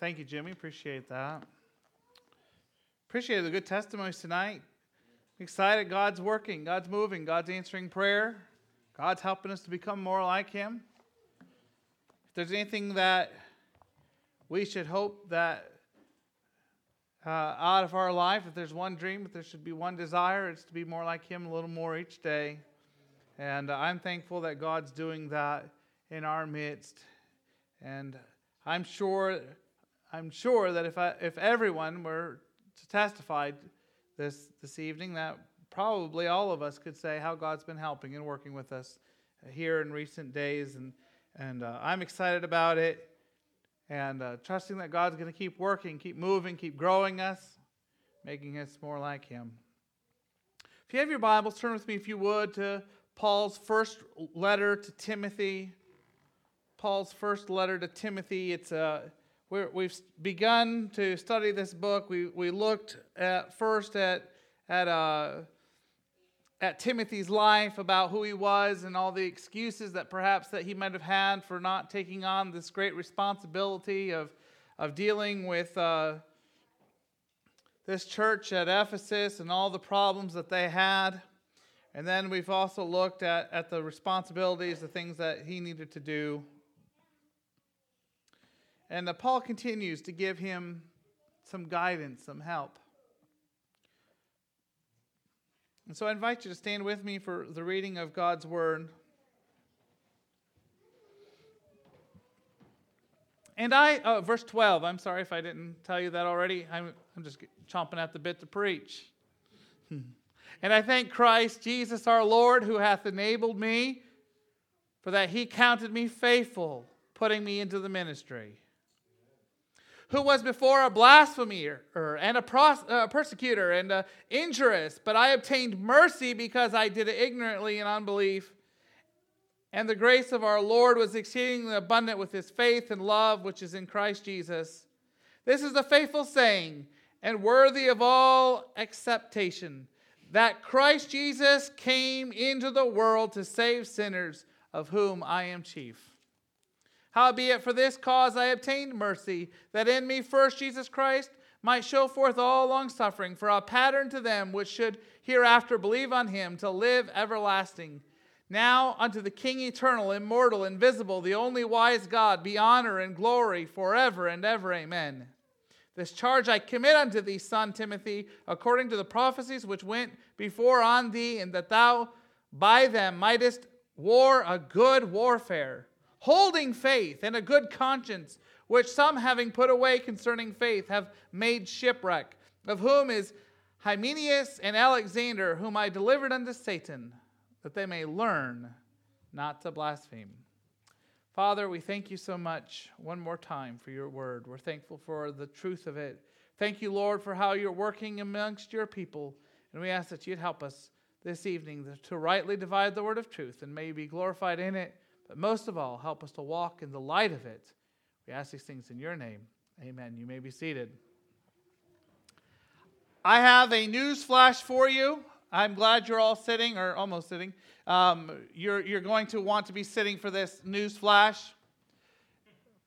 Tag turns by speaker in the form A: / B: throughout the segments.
A: Thank you, Jimmy. Appreciate that. Appreciate the good testimonies tonight. Excited God's working, God's moving, God's answering prayer, God's helping us to become more like Him. If there's anything that we should hope that uh, out of our life, if there's one dream, if there should be one desire, it's to be more like Him a little more each day. And uh, I'm thankful that God's doing that in our midst. And I'm sure, I'm sure that if, I, if everyone were to testify this, this evening, that probably all of us could say how God's been helping and working with us here in recent days. And, and uh, I'm excited about it and uh, trusting that God's going to keep working, keep moving, keep growing us, making us more like Him. If you have your Bibles, turn with me, if you would, to Paul's first letter to Timothy. Paul's first letter to Timothy. It's a we have begun to study this book. We we looked at first at at uh, at Timothy's life about who he was and all the excuses that perhaps that he might have had for not taking on this great responsibility of of dealing with. Uh, this church at Ephesus and all the problems that they had. And then we've also looked at, at the responsibilities, the things that he needed to do. And uh, Paul continues to give him some guidance, some help. And so I invite you to stand with me for the reading of God's Word. And I, oh, verse 12, I'm sorry if I didn't tell you that already. I'm, I'm just chomping at the bit to preach. And I thank Christ Jesus our Lord, who hath enabled me, for that he counted me faithful, putting me into the ministry. Who was before a blasphemer and a uh, persecutor and a injurious, but I obtained mercy because I did it ignorantly in unbelief. And the grace of our Lord was exceedingly abundant with his faith and love which is in Christ Jesus. This is a faithful saying and worthy of all acceptation that Christ Jesus came into the world to save sinners, of whom I am chief. Howbeit, for this cause I obtained mercy, that in me first Jesus Christ might show forth all longsuffering for a pattern to them which should hereafter believe on him to live everlasting. Now unto the King eternal, immortal, invisible, the only wise God, be honor and glory forever and ever. Amen. This charge I commit unto thee, son Timothy, according to the prophecies which went before on thee, and that thou by them mightest war a good warfare, holding faith and a good conscience, which some having put away concerning faith have made shipwreck, of whom is Hymenaeus and Alexander, whom I delivered unto Satan, that they may learn not to blaspheme. Father, we thank you so much one more time for your word. We're thankful for the truth of it. Thank you, Lord, for how you're working amongst your people. And we ask that you'd help us this evening to rightly divide the word of truth and may be glorified in it. But most of all, help us to walk in the light of it. We ask these things in your name. Amen. You may be seated. I have a news flash for you. I'm glad you're all sitting, or almost sitting. Um, you're, you're going to want to be sitting for this news flash.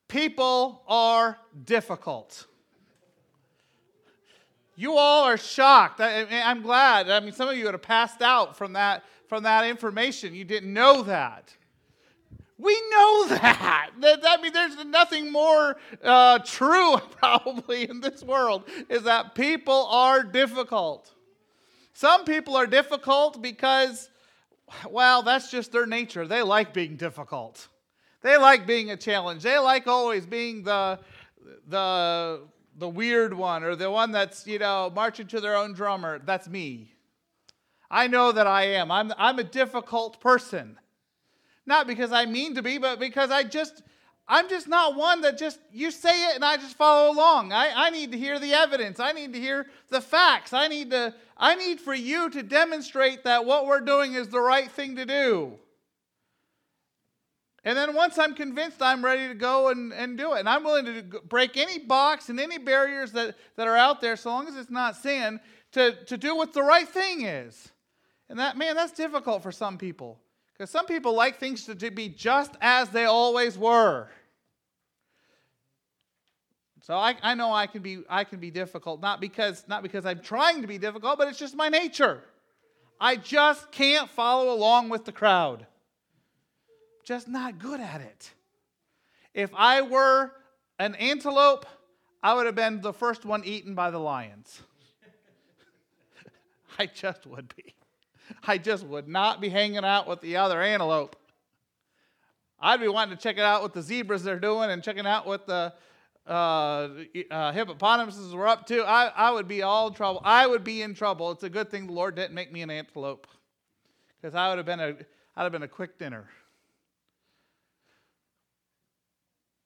A: People are difficult. You all are shocked. I, am glad. I mean, some of you would have passed out from that, from that information. You didn't know that. We know that. that I mean, there's nothing more uh, true, probably, in this world, is that people are difficult. Some people are difficult because, well, that's just their nature. They like being difficult. They like being a challenge. They like always being the, the, the weird one or the one that's, you know, marching to their own drummer. That's me. I know that I am. I'm, I'm a difficult person. Not because I mean to be, but because I just, I'm just not one that just, you say it and I just follow along. I, I need to hear the evidence. I need to hear the facts. I need, to, I need for you to demonstrate that what we're doing is the right thing to do. And then once I'm convinced, I'm ready to go and, and do it. And I'm willing to break any box and any barriers that, that are out there, so long as it's not sin, to, to do what the right thing is. And that, man, that's difficult for some people. Because some people like things to be just as they always were. So I, I know I can be I can be difficult, not because not because I'm trying to be difficult, but it's just my nature. I just can't follow along with the crowd. Just not good at it. If I were an antelope, I would have been the first one eaten by the lions. I just would be. I just would not be hanging out with the other antelope. I'd be wanting to check it out what the zebras they're doing and checking out what the uh, uh, hippopotamuses were up to. I, I would be all trouble. I would be in trouble. It's a good thing the Lord didn't make me an antelope because I would have been a, I'd have been a quick dinner.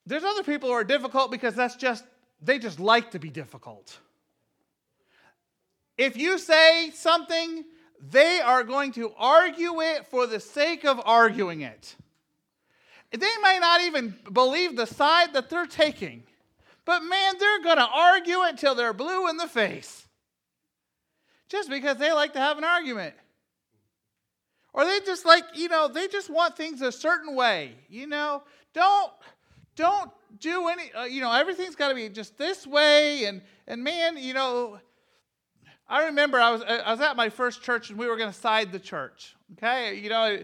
A: There's other people who are difficult because that's just, they just like to be difficult. If you say something, they are going to argue it for the sake of arguing it. They may not even believe the side that they're taking, but man, they're going to argue it until they're blue in the face just because they like to have an argument. Or they just like, you know, they just want things a certain way. You know, don't don't do any uh, you know, everything's got to be just this way and and man, you know, I remember I was I was at my first church and we were going to side the church. Okay? You know,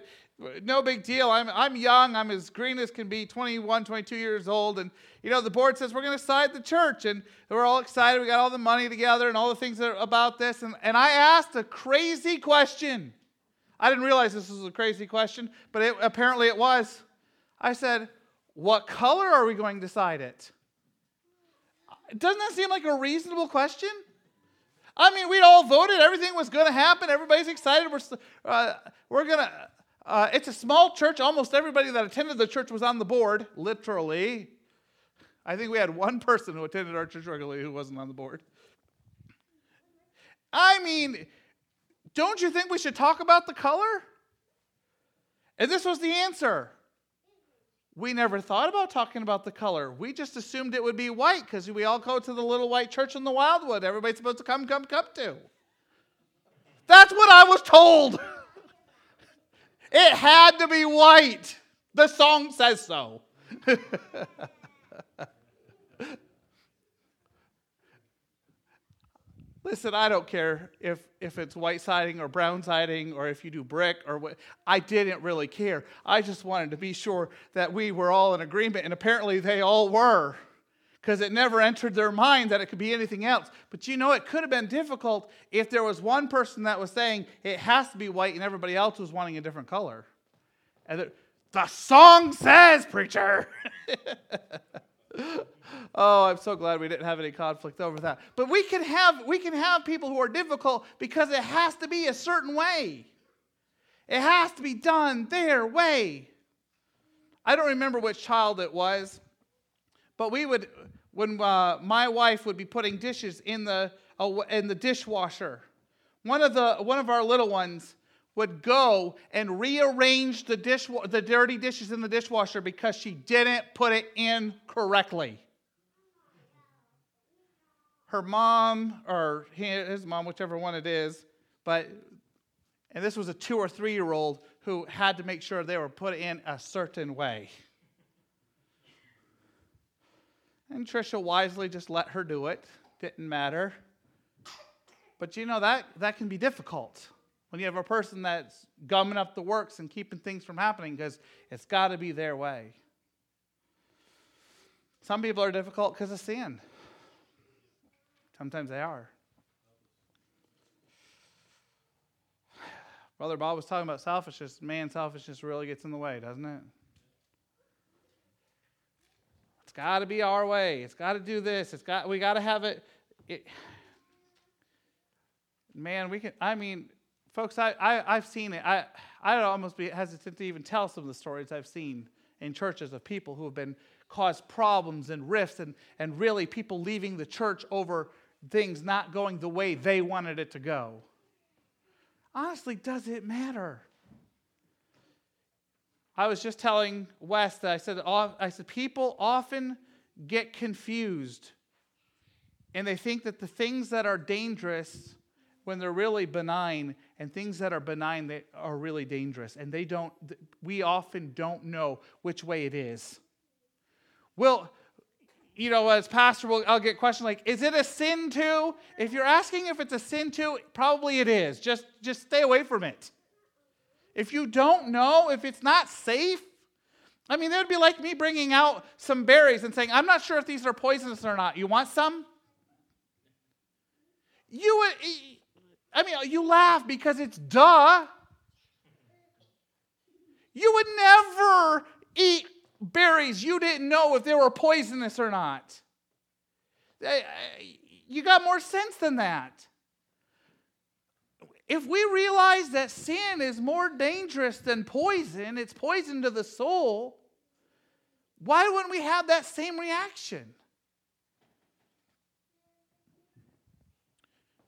A: no big deal. I'm, I'm young. I'm as green as can be, 21, 22 years old. And, you know, the board says we're going to side the church. And we're all excited. We got all the money together and all the things about this. And, and I asked a crazy question. I didn't realize this was a crazy question, but it, apparently it was. I said, What color are we going to side it? Doesn't that seem like a reasonable question? I mean, we'd all voted. Everything was going to happen. Everybody's excited. We're, uh, we're going to uh, it's a small church. Almost everybody that attended the church was on the board, literally. I think we had one person who attended our church regularly who wasn't on the board. I mean, don't you think we should talk about the color? And this was the answer. We never thought about talking about the color. We just assumed it would be white because we all go to the little white church in the Wildwood. Everybody's supposed to come, come, come to. That's what I was told. It had to be white. The song says so. Listen, I don't care if, if it's white siding or brown siding or if you do brick or what. I didn't really care. I just wanted to be sure that we were all in agreement, and apparently they all were because it never entered their mind that it could be anything else. But you know, it could have been difficult if there was one person that was saying it has to be white and everybody else was wanting a different color. And the, the song says, preacher. oh, I'm so glad we didn't have any conflict over that. But we can have we can have people who are difficult because it has to be a certain way. It has to be done their way. I don't remember which child it was, but we would when uh, my wife would be putting dishes in the uh, in the dishwasher. One of the one of our little ones would go and rearrange the dish the dirty dishes in the dishwasher because she didn't put it in correctly. Her mom or his mom, whichever one it is, but and this was a two or three year old who had to make sure they were put in a certain way. And Trisha wisely just let her do it. Didn't matter. But you know, that, that can be difficult when you have a person that's gumming up the works and keeping things from happening because it's got to be their way. Some people are difficult because of sin. Sometimes they are. Brother Bob was talking about selfishness. Man, selfishness really gets in the way, doesn't it? It's got to be our way. It's got to do this. It's got we got to have it, it. Man, we can. I mean, folks, I, I have seen it. I I'd almost be hesitant to even tell some of the stories I've seen in churches of people who have been caused problems and rifts and and really people leaving the church over things not going the way they wanted it to go. Honestly, does it matter? I was just telling Wes that I said, I said, people often get confused and they think that the things that are dangerous when they're really benign and things that are benign that are really dangerous and they don't we often don't know which way it is well you know, as pastor, we'll, I'll get questions like, "Is it a sin too?" If you're asking if it's a sin too, probably it is. Just just stay away from it. If you don't know, if it's not safe, I mean, it would be like me bringing out some berries and saying, "I'm not sure if these are poisonous or not. You want some?" You would, I mean, you laugh because it's duh. You would never eat berries you didn't know if they were poisonous or not. Eh, eh, you got more sense than that. If we realize that sin is more dangerous than poison, it's poison to the soul, why wouldn't we have that same reaction?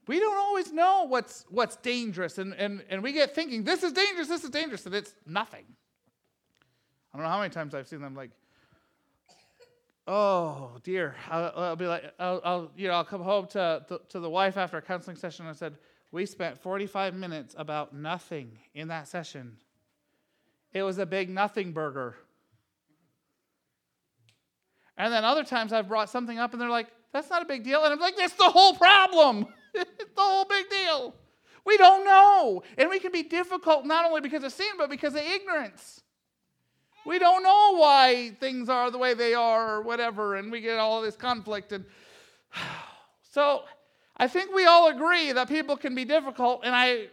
A: We don't always know what's, what's dangerous, and, and, and we get thinking, this is dangerous, this is dangerous, and it's nothing. I don't know how many times I've seen them like, oh dear. I'll, I'll be like, I'll, I'll, you know, I'll come home to, to, to the wife after a counseling session and I said, we spent 45 minutes about nothing in that session. It was a big nothing burger. And then other times I've brought something up and they're like, that's not a big deal. And I'm like, that's the whole problem. it's the whole big deal. We don't know. And we can be difficult not only because of sin, but because of ignorance. We don't know why things are the way they are or whatever, and we get all this conflict. And so I think we all agree that people can be difficult, and I,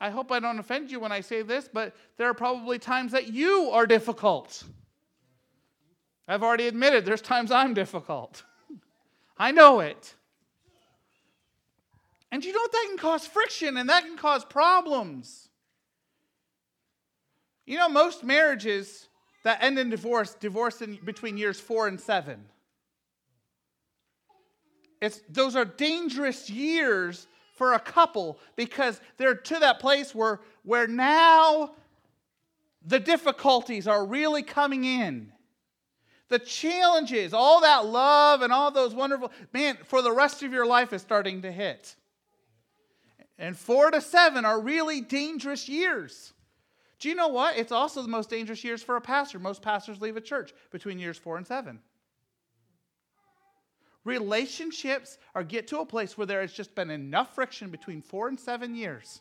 A: I, hope I don't offend you when I say this, but there are probably times that you are difficult. I've already admitted there's times I'm difficult. I know it. And you know what? That can cause friction and that can cause problems. You know, most marriages that end in divorce divorce in between years four and seven. It's, those are dangerous years for a couple because they're to that place where, where now the difficulties are really coming in. The challenges, all that love and all those wonderful, man, for the rest of your life is starting to hit. And four to seven are really dangerous years. Do you know what? It's also the most dangerous years for a pastor. Most pastors leave a church between years four and seven. Relationships are get to a place where there has just been enough friction between four and seven years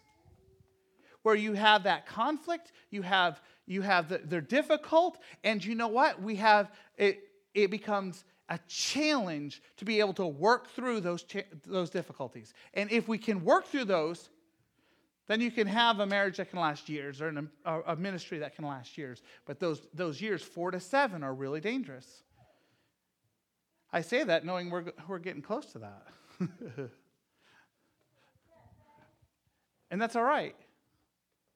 A: where you have that conflict, you have you have the, they're difficult, and you know what? We have it. It becomes a challenge to be able to work through those cha- those difficulties, and if we can work through those, then you can have a marriage that can last years or an, a, ministry that can last years. But those, those years, four to seven, are really dangerous. I say that knowing we're, we're getting close to that. and that's all right.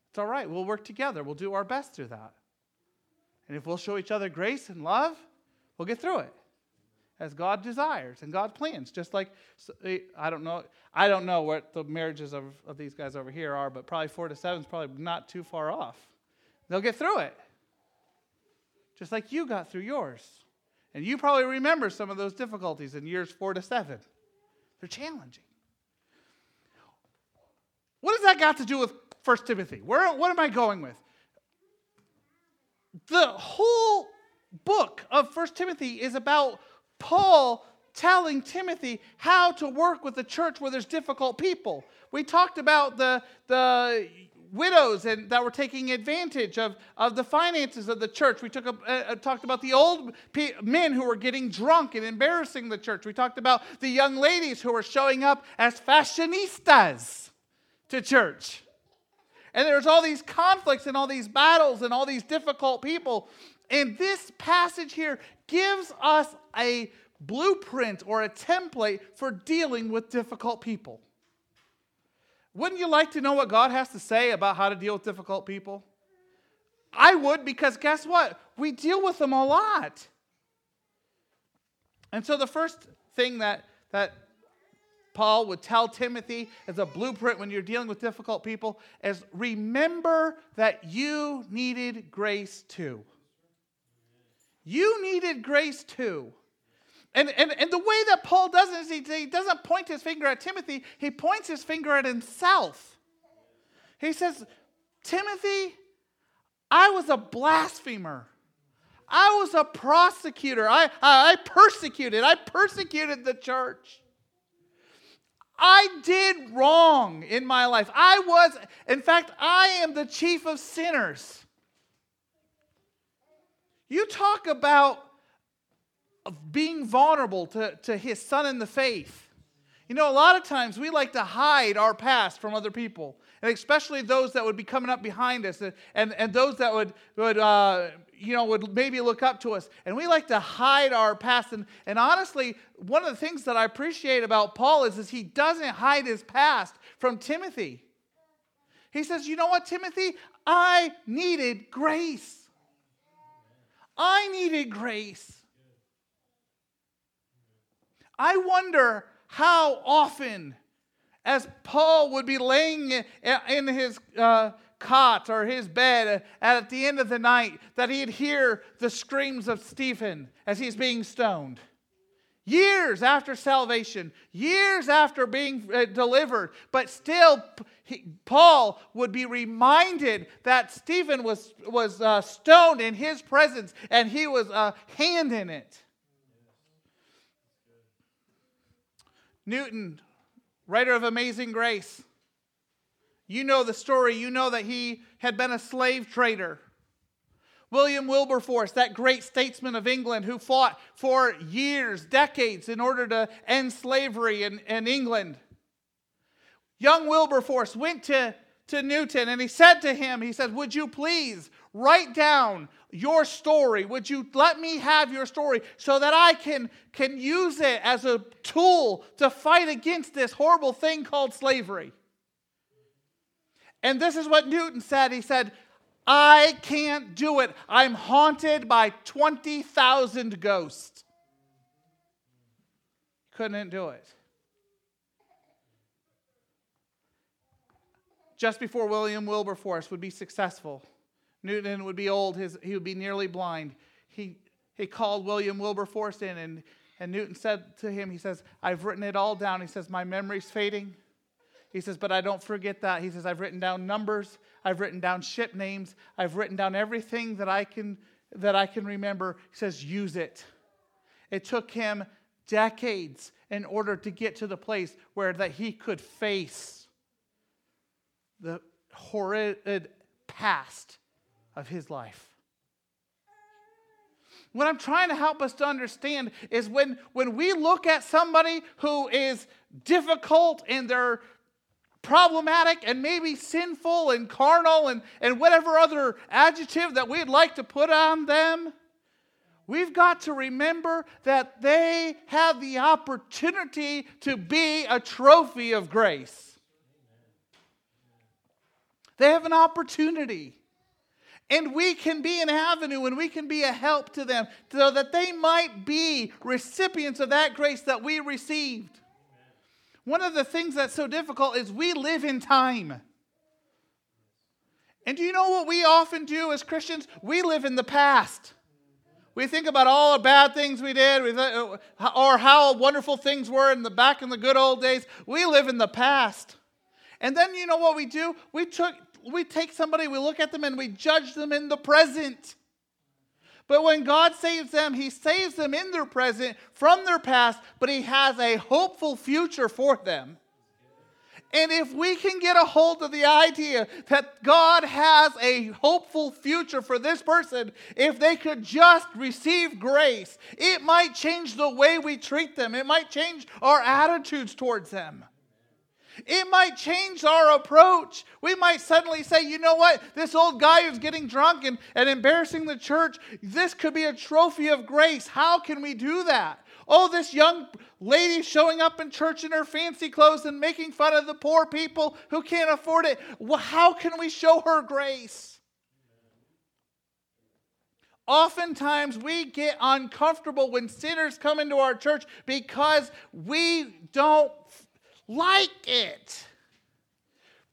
A: It's all right. We'll work together. We'll do our best through that. And if we'll show each other grace and love, we'll get through it as God desires and God plans. Just like eh, I don't know, I don't know what the marriages of, of these guys over here are, but probably four to seven is probably not too far off. They'll get through it, just like you got through yours. And you probably remember some of those difficulties in years four to seven. They're challenging. What does that got to do with First Timothy? Where, what am I going with? The whole book of First Timothy is about Paul telling Timothy how to work with the church where there's difficult people. We talked about the, the widows and that were taking advantage of, of the finances of the church. We took a, uh, talked about the old men who were getting drunk and embarrassing the church. We talked about the young ladies who were showing up as fashionistas to church. And there's all these conflicts and all these battles and all these difficult people. And this passage here gives us a blueprint or a template for dealing with difficult people. Wouldn't you like to know what God has to say about how to deal with difficult people? I would because guess what? We deal with them a lot. And so the first thing that, that Paul would tell Timothy as a blueprint when you're dealing with difficult people is remember that you needed grace too. You needed grace too. And, and, and the way that Paul does it is he, he doesn't point his finger at Timothy, he points his finger at himself. He says, Timothy, I was a blasphemer. I was a prosecutor. I, I, I persecuted. I persecuted the church. I did wrong in my life. I was, in fact, I am the chief of sinners. You talk about being vulnerable to, to his son in the faith. You know, a lot of times we like to hide our past from other people, and especially those that would be coming up behind us and, and, and those that would, would uh, you know, would maybe look up to us. And we like to hide our past. And, and honestly, one of the things that I appreciate about Paul is, is he doesn't hide his past from Timothy. He says, You know what, Timothy? I needed grace. I needed grace. I wonder how often, as Paul would be laying in his uh, cot or his bed at the end of the night, that he'd hear the screams of Stephen as he's being stoned. Years after salvation, years after being uh, delivered, but still, he, Paul would be reminded that Stephen was, was uh, stoned in his presence and he was a hand in it. Newton, writer of Amazing Grace, you know the story. You know that he had been a slave trader. William Wilberforce, that great statesman of England who fought for years, decades, in order to end slavery in, in England. Young Wilberforce went to, to Newton and he said to him, he said, Would you please write down your story? Would you let me have your story so that I can, can use it as a tool to fight against this horrible thing called slavery? And this is what Newton said. He said, I can't do it. I'm haunted by 20,000 ghosts. Couldn't do it. Just before William Wilberforce would be successful, Newton would be old, his, he would be nearly blind. He, he called William Wilberforce in, and, and Newton said to him, He says, I've written it all down. He says, My memory's fading. He says, but I don't forget that. He says, I've written down numbers, I've written down ship names, I've written down everything that I can that I can remember. He says, use it. It took him decades in order to get to the place where that he could face the horrid past of his life. What I'm trying to help us to understand is when, when we look at somebody who is difficult in their problematic and maybe sinful and carnal and, and whatever other adjective that we'd like to put on them, we've got to remember that they have the opportunity to be a trophy of grace. They have an opportunity. And we can be an avenue and we can be a help to them so that they might be recipients of that grace that we received. One of the things that's so difficult is we live in time. And do you know what we often do as Christians? We live in the past. We think about all the bad things we did uh, or how wonderful things were in the back in the good old days. We live in the past. And then you know what we do? We took we take somebody, we look at them and we judge them in the present. But when God saves them, He saves them in their present from their past, but He has a hopeful future for them. And if we can get a hold of the idea that God has a hopeful future for this person, if they could just receive grace, it might change the way we treat them, it might change our attitudes towards them. It might change our approach. We might suddenly say, you know what? This old guy who's getting drunk and, and embarrassing the church, this could be a trophy of grace. How can we do that? Oh, this young lady showing up in church in her fancy clothes and making fun of the poor people who can't afford it. Well, how can we show her grace? Oftentimes, we get uncomfortable when sinners come into our church because we don't like it.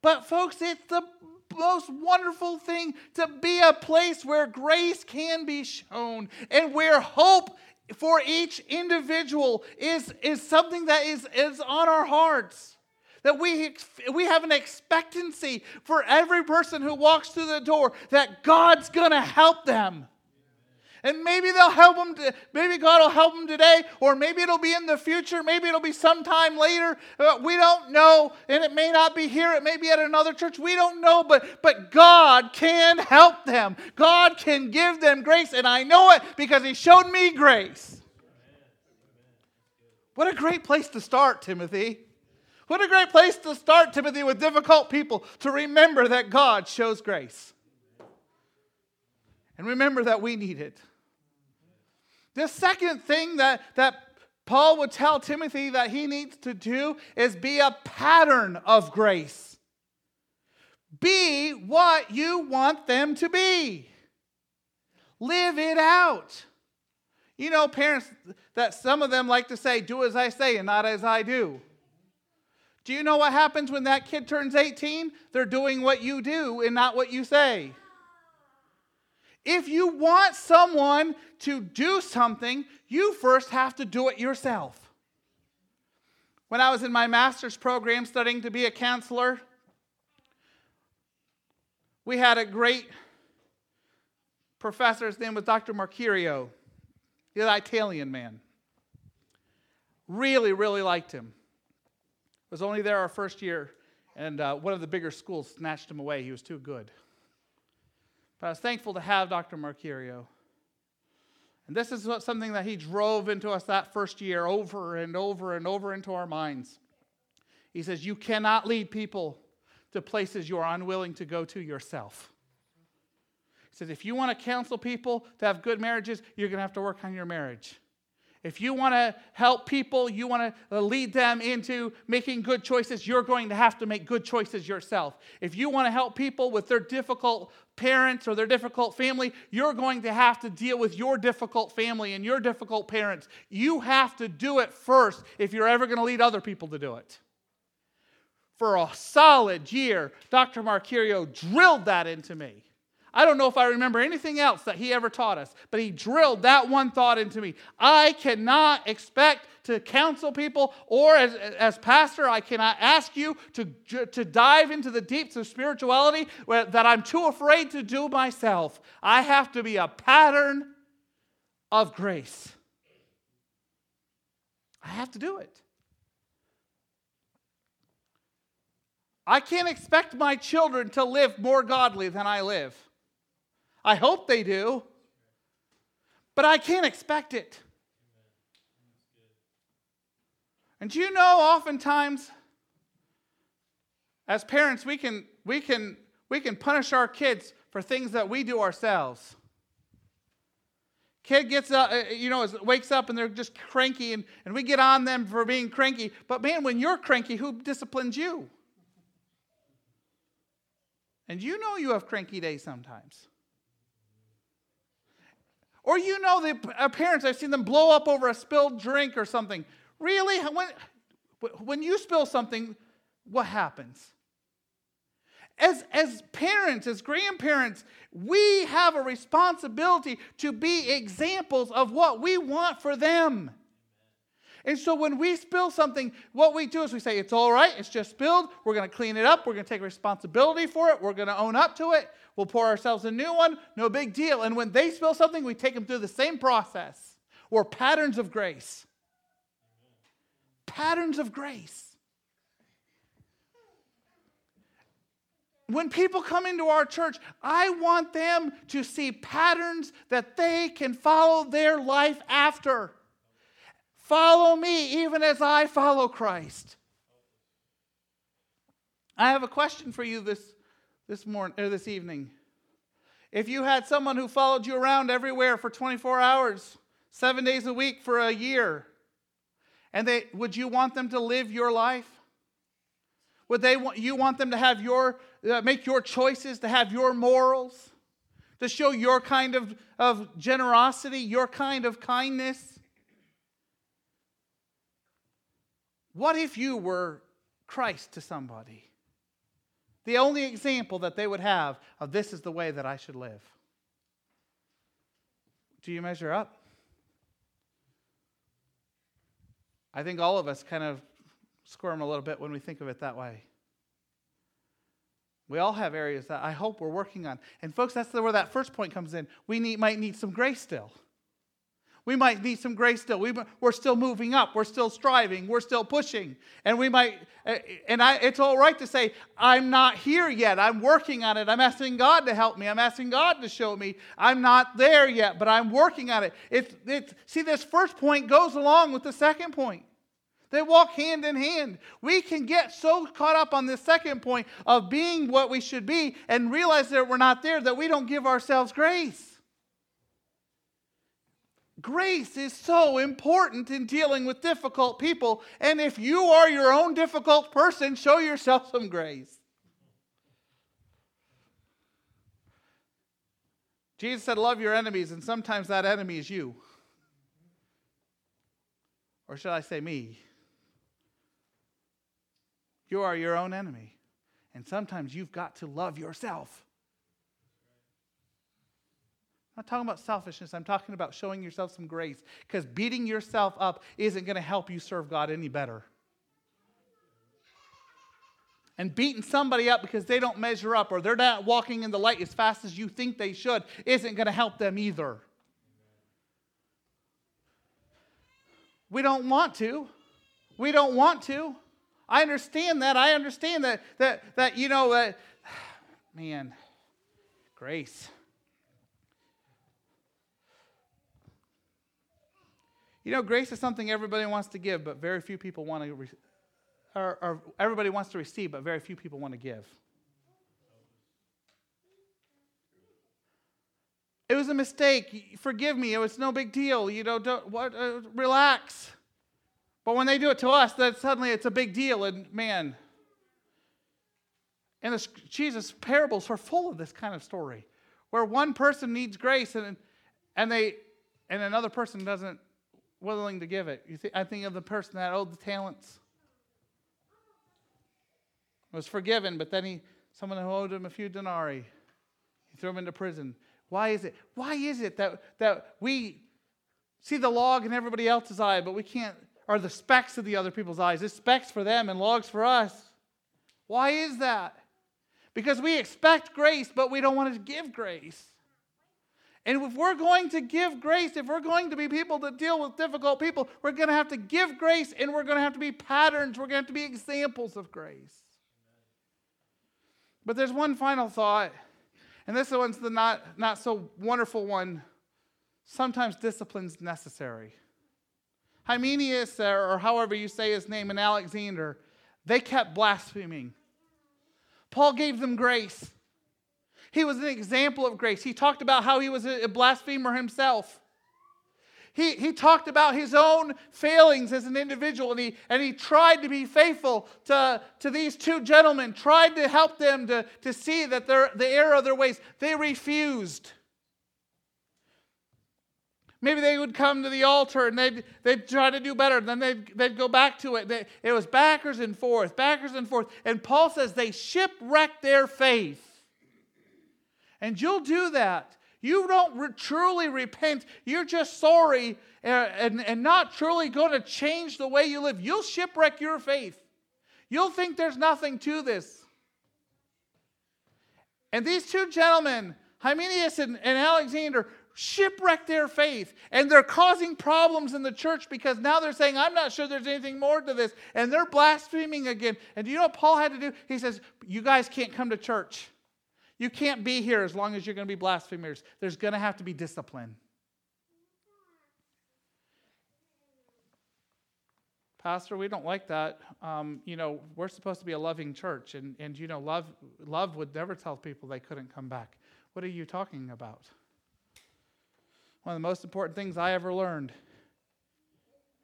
A: But, folks, it's the most wonderful thing to be a place where grace can be shown and where hope for each individual is, is something that is, is on our hearts. That we, we have an expectancy for every person who walks through the door that God's to help them. And maybe they'll help them, to, maybe God will help them today, or maybe it'll be in the future, maybe it'll be sometime later. Uh, we don't know, and it may not be here, it may be at another church. We don't know, but, but God can help them. God can give them grace, and I know it because He showed me grace. What a great place to start, Timothy. What a great place to start, Timothy, with difficult people to remember that God shows grace. And remember that we need it. The second thing that, that Paul would tell Timothy that he needs to do is be a pattern of grace. Be what you want them to be. Live it out. You know, parents, that some of them like to say, do as I say and not as I do. Do you know what happens when that kid turns 18? They're doing what you do and not what you say. If you want someone to do something, you first have to do it yourself. When I was in my master's program studying to be a counselor, we had a great professor. His name was Dr. Marcurio. He's an Italian man. Really, really liked him. Was only there our first year, and uh, one of the bigger schools snatched him away. He was too good. But I was thankful to have Dr. Marcurio. And this is what, something that he drove into us that first year over and over and over into our minds. He says, You cannot lead people to places you are unwilling to go to yourself. He says, If you want to counsel people to have good marriages, you're going to have to work on your marriage. If you want to help people, you want to lead them into making good choices, you're going to have to make good choices yourself. If you want to help people with their difficult parents or their difficult family, you're going to have to deal with your difficult family and your difficult parents. You have to do it first if you're ever going to lead other people to do it. For a solid year, Dr. Marcurio drilled that into me. I don't know if I remember anything else that he ever taught us, but he drilled that one thought into me. I cannot expect to counsel people, or as, as pastor, I cannot ask you to, to dive into the deeps of spirituality that I'm too afraid to do myself. I have to be a pattern of grace. I have to do it. I can't expect my children to live more godly than I live. I hope they do. But I can't expect it. And you know, oftentimes, as parents, we can, we can, we can punish our kids for things that we do ourselves. Kid gets up, uh, you know, wakes up and they're just cranky, and, and we get on them for being cranky. But man, when you're cranky, who disciplines you? And you know you have cranky days sometimes. Or you know the parents, I've seen them blow up over a spilled drink or something. Really? When, when you spill something, what happens? As, as parents, as grandparents, we have a responsibility to be examples of what we want for them. And so when we spill something, what we do is we say, It's all right, it's just spilled. We're going to clean it up. We're going to take responsibility for it. We're going to own up to it. We'll pour ourselves a new one. No big deal. And when they spill something, we take them through the same process. We're patterns of grace. Patterns of grace. When people come into our church, I want them to see patterns that they can follow their life after. Follow me even as I follow Christ. I have a question for you this, this morning or this evening. If you had someone who followed you around everywhere for 24 hours, seven days a week for a year, and they would you want them to live your life? Would they want you want them to have your uh, make your choices, to have your morals, to show your kind of, of generosity, your kind of kindness? What if you were Christ to somebody? The only example that they would have of this is the way that I should live. Do you measure up? I think all of us kind of squirm a little bit when we think of it that way. We all have areas that I hope we're working on. And folks, that's where that first point comes in. We need, might need some grace still. We might need some grace still. We, are still moving up. We're still striving. We're still pushing. And we might, eh, and I, it's all right to say, I'm not here yet. I'm working on it. I'm asking God to help me. I'm asking God to show me. I'm not there yet, but I'm working on it. It's, it's, see, this first point goes along with the second point. They walk hand in hand. We can get so caught up on this second point of being what we should be and realize that we're not there that we don't give ourselves grace. Grace is so important in dealing with difficult people. And if you are your own difficult person, show yourself some grace. Jesus said, Love your enemies, and sometimes that enemy is you. Or should I say, me? You are your own enemy. And sometimes you've got to love yourself. I'm not talking about selfishness. I'm talking about showing yourself some grace because beating yourself up isn't going to help you serve God any better. And beating somebody up because they don't measure up or they're not walking in the light as fast as you think they should isn't going to help them either. We don't want to. We don't want to. I understand that. I understand that that that you know that man, grace. You know, grace is something everybody wants to give, but very few people want to, re- or, or everybody wants to receive, but very few people want to give. It was a mistake. Forgive me. It was no big deal. You know, don't, what, uh, relax. But when they do it to us, then suddenly it's a big deal. And man, and Jesus' parables are full of this kind of story, where one person needs grace and and they and another person doesn't willing to give it. Th- I think of the person that owed the talents. Was forgiven, but then he, someone who owed him a few denarii, he threw him into prison. Why is it? Why is it that, that we see the log in everybody else's eye, but we can't, or the specks of the other people's eyes? It's specks for them and logs for us. Why is that? Because we expect grace, but we don't want to give grace. And if we're going to give grace, if we're going to be people that deal with difficult people, we're going to have to give grace and we're going to have to be patterns. We're going to have to be examples of grace. But there's one final thought, and this one's the not, not so wonderful one. Sometimes discipline's necessary. Hymenaeus, or however you say his name, and Alexander, they kept blaspheming. Paul gave them grace. He was an example of grace. He talked about how he was a blasphemer himself. He, he talked about his own failings as an individual, and he, and he tried to be faithful to, to these two gentlemen, tried to help them to, to see that they're the error of their ways. They refused. Maybe they would come to the altar and they'd, they'd try to do better. Then they'd, they'd go back to it. They, it was backers and forth, backers and forth. And Paul says they shipwrecked their faith. And you'll do that. You don't re- truly repent. You're just sorry and, and, and not truly going to change the way you live. You'll shipwreck your faith. You'll think there's nothing to this. And these two gentlemen, Hymenaeus and, and Alexander, shipwreck their faith. And they're causing problems in the church because now they're saying, I'm not sure there's anything more to this. And they're blaspheming again. And do you know what Paul had to do? He says, You guys can't come to church. You can't be here as long as you're going to be blasphemers. There's going to have to be discipline. Pastor, we don't like that. Um, you know, we're supposed to be a loving church, and, and you know, love, love would never tell people they couldn't come back. What are you talking about? One of the most important things I ever learned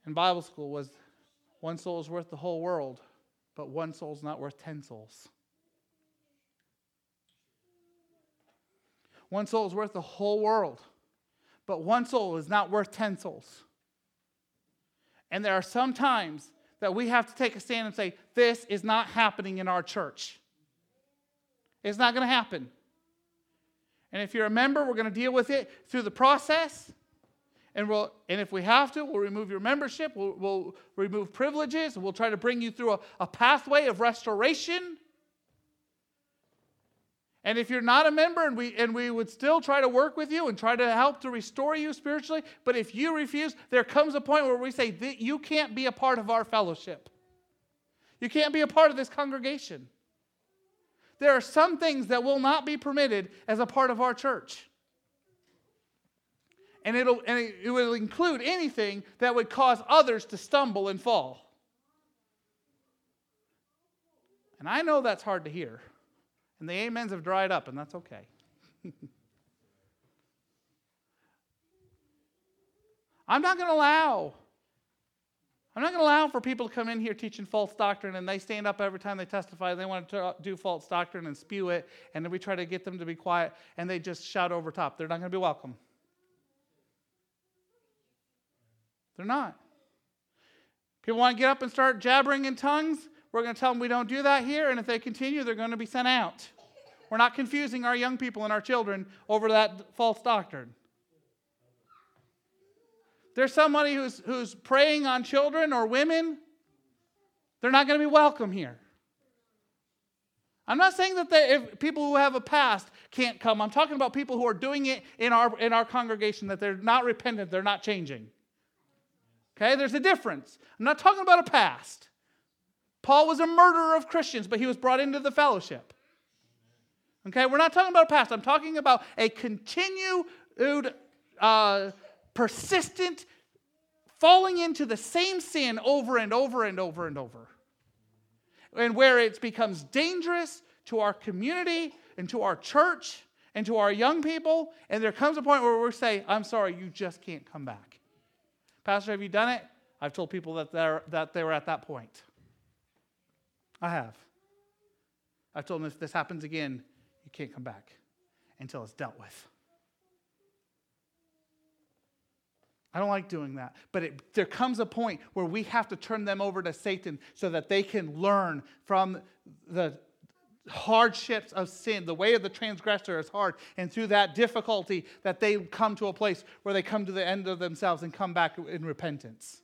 A: in Bible school was one soul is worth the whole world, but one soul is not worth 10 souls. One soul is worth the whole world, but one soul is not worth 10 souls. And there are some times that we have to take a stand and say, This is not happening in our church. It's not going to happen. And if you're a member, we're going to deal with it through the process. And, we'll, and if we have to, we'll remove your membership, we'll, we'll remove privileges, we'll try to bring you through a, a pathway of restoration. And if you're not a member and we and we would still try to work with you and try to help to restore you spiritually, but if you refuse, there comes a point where we say that you can't be a part of our fellowship. You can't be a part of this congregation. There are some things that will not be permitted as a part of our church. And, it'll, and it will include anything that would cause others to stumble and fall. And I know that's hard to hear. And the amens have dried up, and that's okay. I'm not going to allow. I'm not going to allow for people to come in here teaching false doctrine and they stand up every time they testify. They want to do false doctrine and spew it, and then we try to get them to be quiet and they just shout over top. They're not going to be welcome. They're not. People want to get up and start jabbering in tongues. We're going to tell them we don't do that here, and if they continue, they're going to be sent out. We're not confusing our young people and our children over that false doctrine. There's somebody who's, who's preying on children or women, they're not going to be welcome here. I'm not saying that they, if people who have a past can't come. I'm talking about people who are doing it in our, in our congregation, that they're not repentant, they're not changing. Okay, there's a difference. I'm not talking about a past. Paul was a murderer of Christians, but he was brought into the fellowship. Okay, we're not talking about a past. I'm talking about a continued, uh, persistent falling into the same sin over and over and over and over. And where it becomes dangerous to our community and to our church and to our young people. And there comes a point where we say, I'm sorry, you just can't come back. Pastor, have you done it? I've told people that, that they were at that point. I have. I've told them if this happens again, you can't come back until it's dealt with. I don't like doing that. But it, there comes a point where we have to turn them over to Satan so that they can learn from the hardships of sin. The way of the transgressor is hard. And through that difficulty, that they come to a place where they come to the end of themselves and come back in repentance.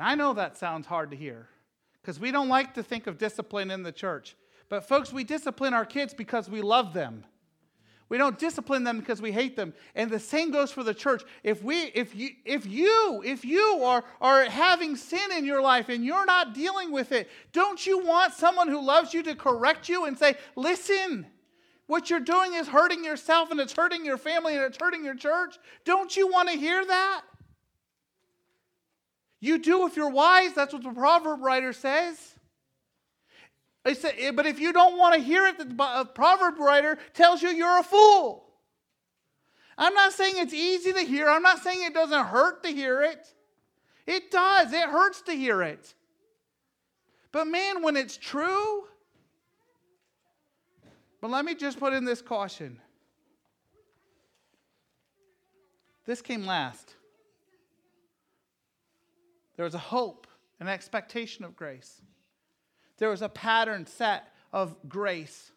A: And I know that sounds hard to hear because we don't like to think of discipline in the church. But, folks, we discipline our kids because we love them. We don't discipline them because we hate them. And the same goes for the church. If we if you if you if you are are having sin in your life and you're not dealing with it, don't you want someone who loves you to correct you and say, "Listen, what you're doing is hurting yourself and it's hurting your family and it's hurting your church." Don't you want to hear that? You do if you're wise, that's what the proverb writer says. Say, eh, but if you don't want to hear it, the proverb writer tells you you're a fool. I'm not saying it's easy to hear. I'm not saying it doesn't hurt to hear it. It does. It hurts to hear it. But man, when it's true, but let me just put in this caution. This came last. There was a hope, an expectation of grace. There was a pattern set of grace.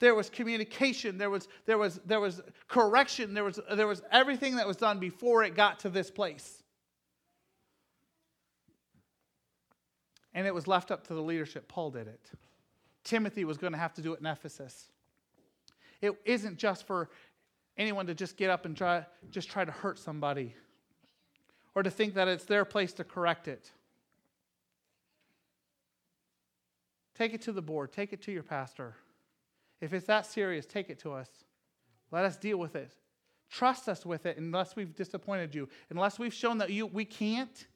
A: There was communication, there was, there was, there was correction, there was, there was everything that was done before it got to this place. And it was left up to the leadership. Paul did it. Timothy was going to have to do it in Ephesus. It isn't just for anyone to just get up and try, just try to hurt somebody or to think that it's their place to correct it. Take it to the board, take it to your pastor. If it's that serious, take it to us. Let us deal with it. Trust us with it unless we've disappointed you, unless we've shown that you, we can't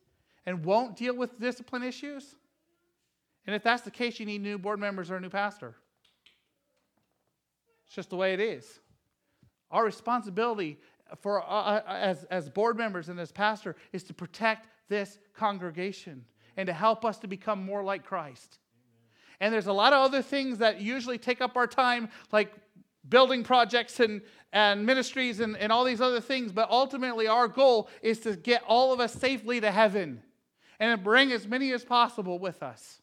A: and won't deal with discipline issues. And if that's the case, you need new board members or a new pastor. It's just the way it is. Our responsibility for uh, uh as, as board members and as pastor is to protect this congregation and to help us to become more like Christ. And there's a lot of other things that usually take up our time, like building projects and, and ministries and, and all these other things. But ultimately, our goal is to get all of us safely to heaven and to bring as many as possible with us.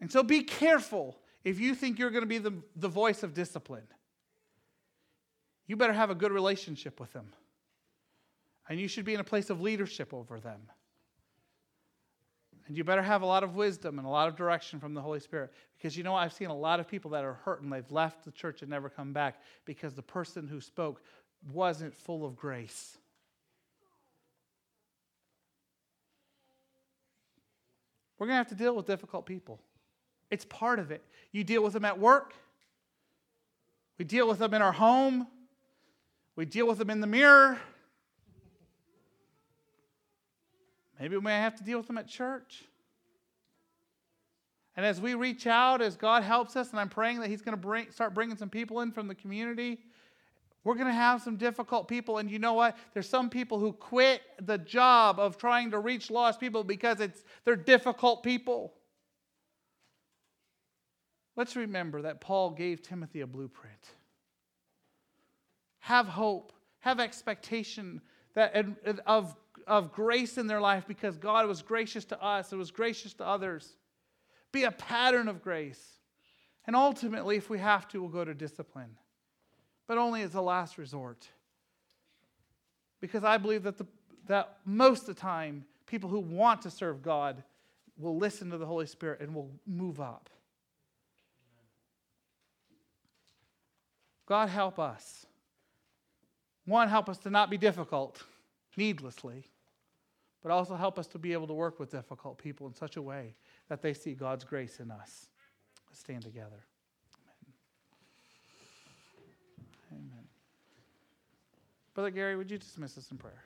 A: And so be careful if you think you're going to be the, the voice of discipline. You better have a good relationship with them. And you should be in a place of leadership over them. And you better have a lot of wisdom and a lot of direction from the Holy Spirit. Because you know, I've seen a lot of people that are hurt and they've left the church and never come back because the person who spoke wasn't full of grace. We're going to have to deal with difficult people. It's part of it. You deal with them at work, we deal with them in our home, we deal with them in the mirror. Maybe we may have to deal with them at church. And as we reach out, as God helps us, and I'm praying that He's going to bring, start bringing some people in from the community, we're going to have some difficult people. And you know what? There's some people who quit the job of trying to reach lost people because it's, they're difficult people. Let's remember that Paul gave Timothy a blueprint. Have hope, have expectation that, of of grace in their life because God was gracious to us, it was gracious to others. Be a pattern of grace. And ultimately, if we have to, we'll go to discipline, but only as a last resort. Because I believe that, the, that most of the time, people who want to serve God will listen to the Holy Spirit and will move up. God help us. One, help us to not be difficult needlessly but also help us to be able to work with difficult people in such a way that they see God's grace in us. Let's stand together. Amen. Amen. Brother Gary, would you dismiss us in prayer?